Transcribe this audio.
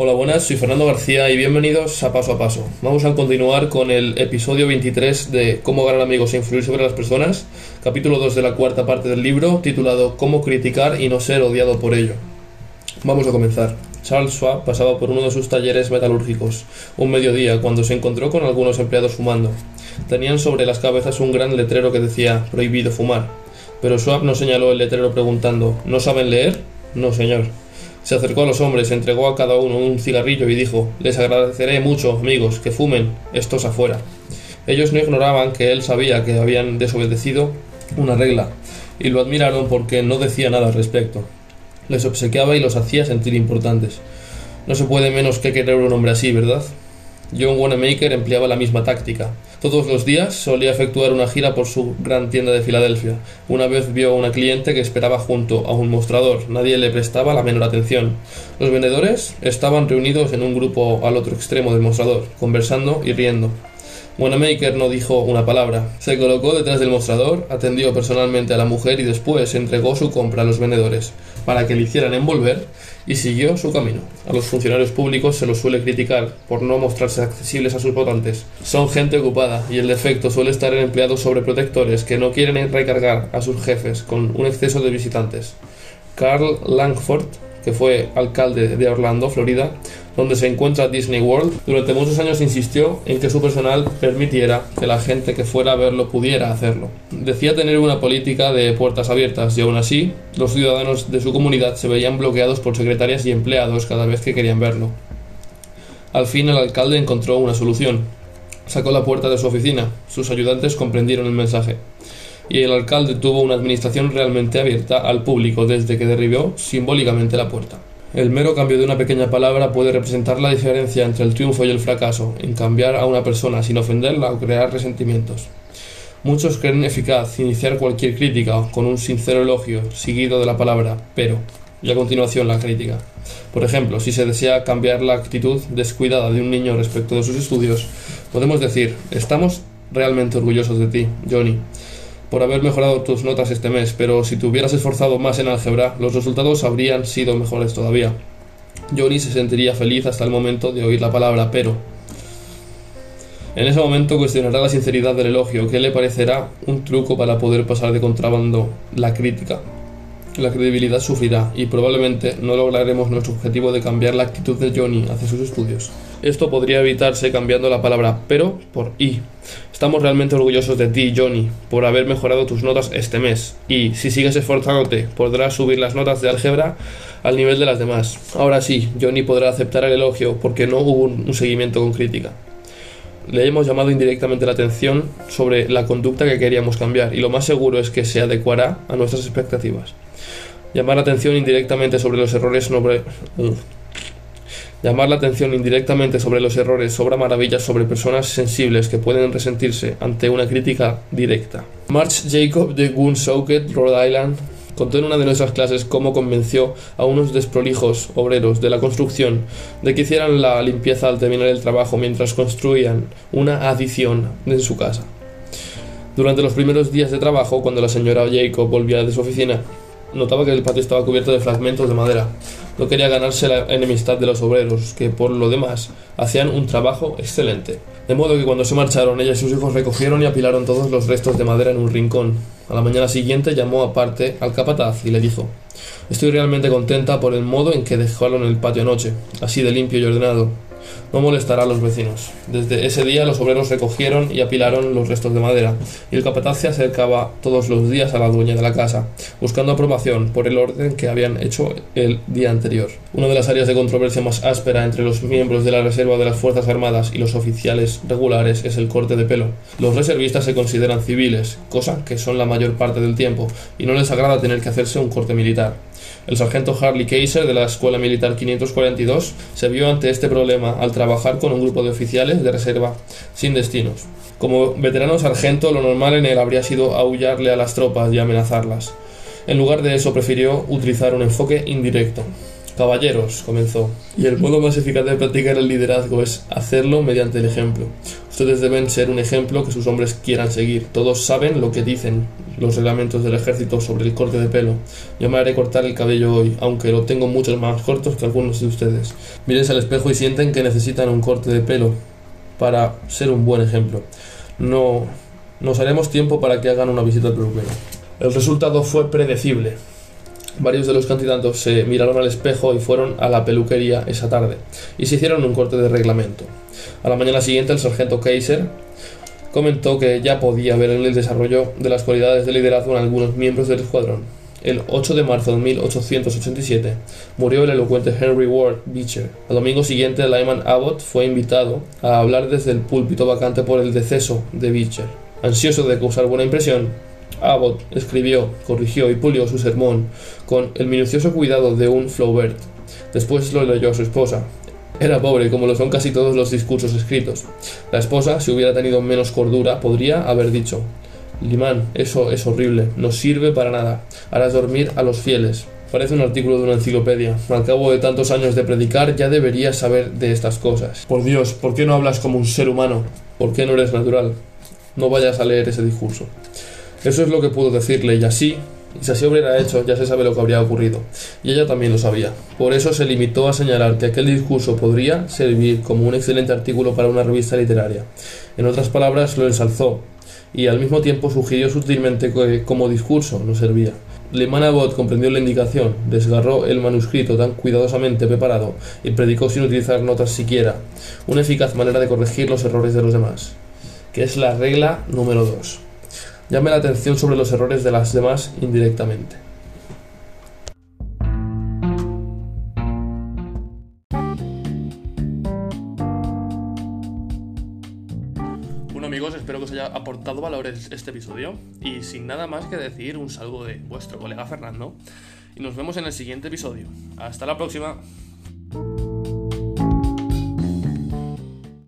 Hola, buenas, soy Fernando García y bienvenidos a Paso a Paso. Vamos a continuar con el episodio 23 de Cómo ganar amigos e influir sobre las personas, capítulo 2 de la cuarta parte del libro, titulado Cómo criticar y no ser odiado por ello. Vamos a comenzar. Charles Schwab pasaba por uno de sus talleres metalúrgicos, un mediodía, cuando se encontró con algunos empleados fumando. Tenían sobre las cabezas un gran letrero que decía prohibido fumar. Pero Schwab no señaló el letrero preguntando ¿No saben leer? No, señor. Se acercó a los hombres, entregó a cada uno un cigarrillo y dijo Les agradeceré mucho, amigos, que fumen, estos afuera. Ellos no ignoraban que él sabía que habían desobedecido una regla, y lo admiraron porque no decía nada al respecto. Les obsequiaba y los hacía sentir importantes. No se puede menos que querer un hombre así, ¿verdad? John Wanamaker empleaba la misma táctica. Todos los días solía efectuar una gira por su gran tienda de Filadelfia. Una vez vio a una cliente que esperaba junto a un mostrador. Nadie le prestaba la menor atención. Los vendedores estaban reunidos en un grupo al otro extremo del mostrador, conversando y riendo. Wanamaker no dijo una palabra. Se colocó detrás del mostrador, atendió personalmente a la mujer y después entregó su compra a los vendedores para que le hicieran envolver y siguió su camino. A los funcionarios públicos se los suele criticar por no mostrarse accesibles a sus votantes. Son gente ocupada y el defecto suele estar en empleados sobreprotectores que no quieren recargar a sus jefes con un exceso de visitantes. Carl Langford, que fue alcalde de Orlando, Florida, donde se encuentra Disney World, durante muchos años insistió en que su personal permitiera que la gente que fuera a verlo pudiera hacerlo. Decía tener una política de puertas abiertas y aún así los ciudadanos de su comunidad se veían bloqueados por secretarias y empleados cada vez que querían verlo. Al fin el alcalde encontró una solución. Sacó la puerta de su oficina. Sus ayudantes comprendieron el mensaje. Y el alcalde tuvo una administración realmente abierta al público desde que derribó simbólicamente la puerta. El mero cambio de una pequeña palabra puede representar la diferencia entre el triunfo y el fracaso, en cambiar a una persona sin ofenderla o crear resentimientos. Muchos creen eficaz iniciar cualquier crítica con un sincero elogio, seguido de la palabra pero, y a continuación la crítica. Por ejemplo, si se desea cambiar la actitud descuidada de un niño respecto de sus estudios, podemos decir, estamos realmente orgullosos de ti, Johnny por haber mejorado tus notas este mes, pero si te hubieras esforzado más en álgebra, los resultados habrían sido mejores todavía. Johnny se sentiría feliz hasta el momento de oír la palabra pero. En ese momento cuestionará la sinceridad del elogio, que le parecerá un truco para poder pasar de contrabando la crítica. La credibilidad sufrirá y probablemente no lograremos nuestro objetivo de cambiar la actitud de Johnny hacia sus estudios. Esto podría evitarse cambiando la palabra pero por y. Estamos realmente orgullosos de ti, Johnny, por haber mejorado tus notas este mes. Y si sigues esforzándote, podrás subir las notas de álgebra al nivel de las demás. Ahora sí, Johnny podrá aceptar el elogio porque no hubo un seguimiento con crítica. Le hemos llamado indirectamente la atención sobre la conducta que queríamos cambiar y lo más seguro es que se adecuará a nuestras expectativas. Llamar la atención indirectamente sobre los errores sobre... Llamar la atención indirectamente sobre los errores sobra maravillas sobre personas sensibles que pueden resentirse ante una crítica directa. March Jacob de Woonsocket, Rhode Island, contó en una de nuestras clases cómo convenció a unos desprolijos obreros de la construcción de que hicieran la limpieza al terminar el trabajo mientras construían una adición en su casa. Durante los primeros días de trabajo, cuando la señora Jacob volvía de su oficina, notaba que el patio estaba cubierto de fragmentos de madera. No quería ganarse la enemistad de los obreros, que por lo demás hacían un trabajo excelente. De modo que cuando se marcharon, ella y sus hijos recogieron y apilaron todos los restos de madera en un rincón. A la mañana siguiente llamó aparte al capataz y le dijo Estoy realmente contenta por el modo en que dejaron el patio anoche, así de limpio y ordenado no molestará a los vecinos. Desde ese día los obreros recogieron y apilaron los restos de madera, y el capataz se acercaba todos los días a la dueña de la casa, buscando aprobación por el orden que habían hecho el día anterior. Una de las áreas de controversia más áspera entre los miembros de la Reserva de las Fuerzas Armadas y los oficiales regulares es el corte de pelo. Los reservistas se consideran civiles, cosa que son la mayor parte del tiempo, y no les agrada tener que hacerse un corte militar. El sargento Harley Kaiser de la Escuela Militar 542 se vio ante este problema al trabajar con un grupo de oficiales de reserva sin destinos. Como veterano sargento, lo normal en él habría sido aullarle a las tropas y amenazarlas. En lugar de eso, prefirió utilizar un enfoque indirecto. Caballeros, comenzó, y el modo más eficaz de practicar el liderazgo es hacerlo mediante el ejemplo. Ustedes deben ser un ejemplo que sus hombres quieran seguir. Todos saben lo que dicen los reglamentos del ejército sobre el corte de pelo. Yo me haré cortar el cabello hoy, aunque lo tengo muchos más cortos que algunos de ustedes. Mírense al espejo y sienten que necesitan un corte de pelo para ser un buen ejemplo. No nos haremos tiempo para que hagan una visita al peluquero. El resultado fue predecible. Varios de los candidatos se miraron al espejo y fueron a la peluquería esa tarde y se hicieron un corte de reglamento. A la mañana siguiente el sargento Kaiser comentó que ya podía ver el desarrollo de las cualidades de liderazgo en algunos miembros del escuadrón. El 8 de marzo de 1887 murió el elocuente Henry Ward Beecher. Al domingo siguiente, Lyman Abbott fue invitado a hablar desde el púlpito vacante por el deceso de Beecher. Ansioso de causar buena impresión, Abbott escribió, corrigió y pulió su sermón con el minucioso cuidado de un Flaubert. Después lo leyó a su esposa. Era pobre, como lo son casi todos los discursos escritos. La esposa, si hubiera tenido menos cordura, podría haber dicho: Limán, eso es horrible, no sirve para nada. Harás dormir a los fieles. Parece un artículo de una enciclopedia. Al cabo de tantos años de predicar, ya deberías saber de estas cosas. Por Dios, ¿por qué no hablas como un ser humano? ¿Por qué no eres natural? No vayas a leer ese discurso. Eso es lo que pudo decirle, y así, si así hubiera hecho, ya se sabe lo que habría ocurrido. Y ella también lo sabía. Por eso se limitó a señalar que aquel discurso podría servir como un excelente artículo para una revista literaria. En otras palabras, lo ensalzó, y al mismo tiempo sugirió sutilmente que como discurso no servía. Lehman Abbott comprendió la indicación, desgarró el manuscrito tan cuidadosamente preparado y predicó sin utilizar notas siquiera, una eficaz manera de corregir los errores de los demás, que es la regla número 2. Llame la atención sobre los errores de las demás indirectamente. Bueno amigos, espero que os haya aportado valor este episodio y sin nada más que decir, un saludo de vuestro colega Fernando y nos vemos en el siguiente episodio. Hasta la próxima.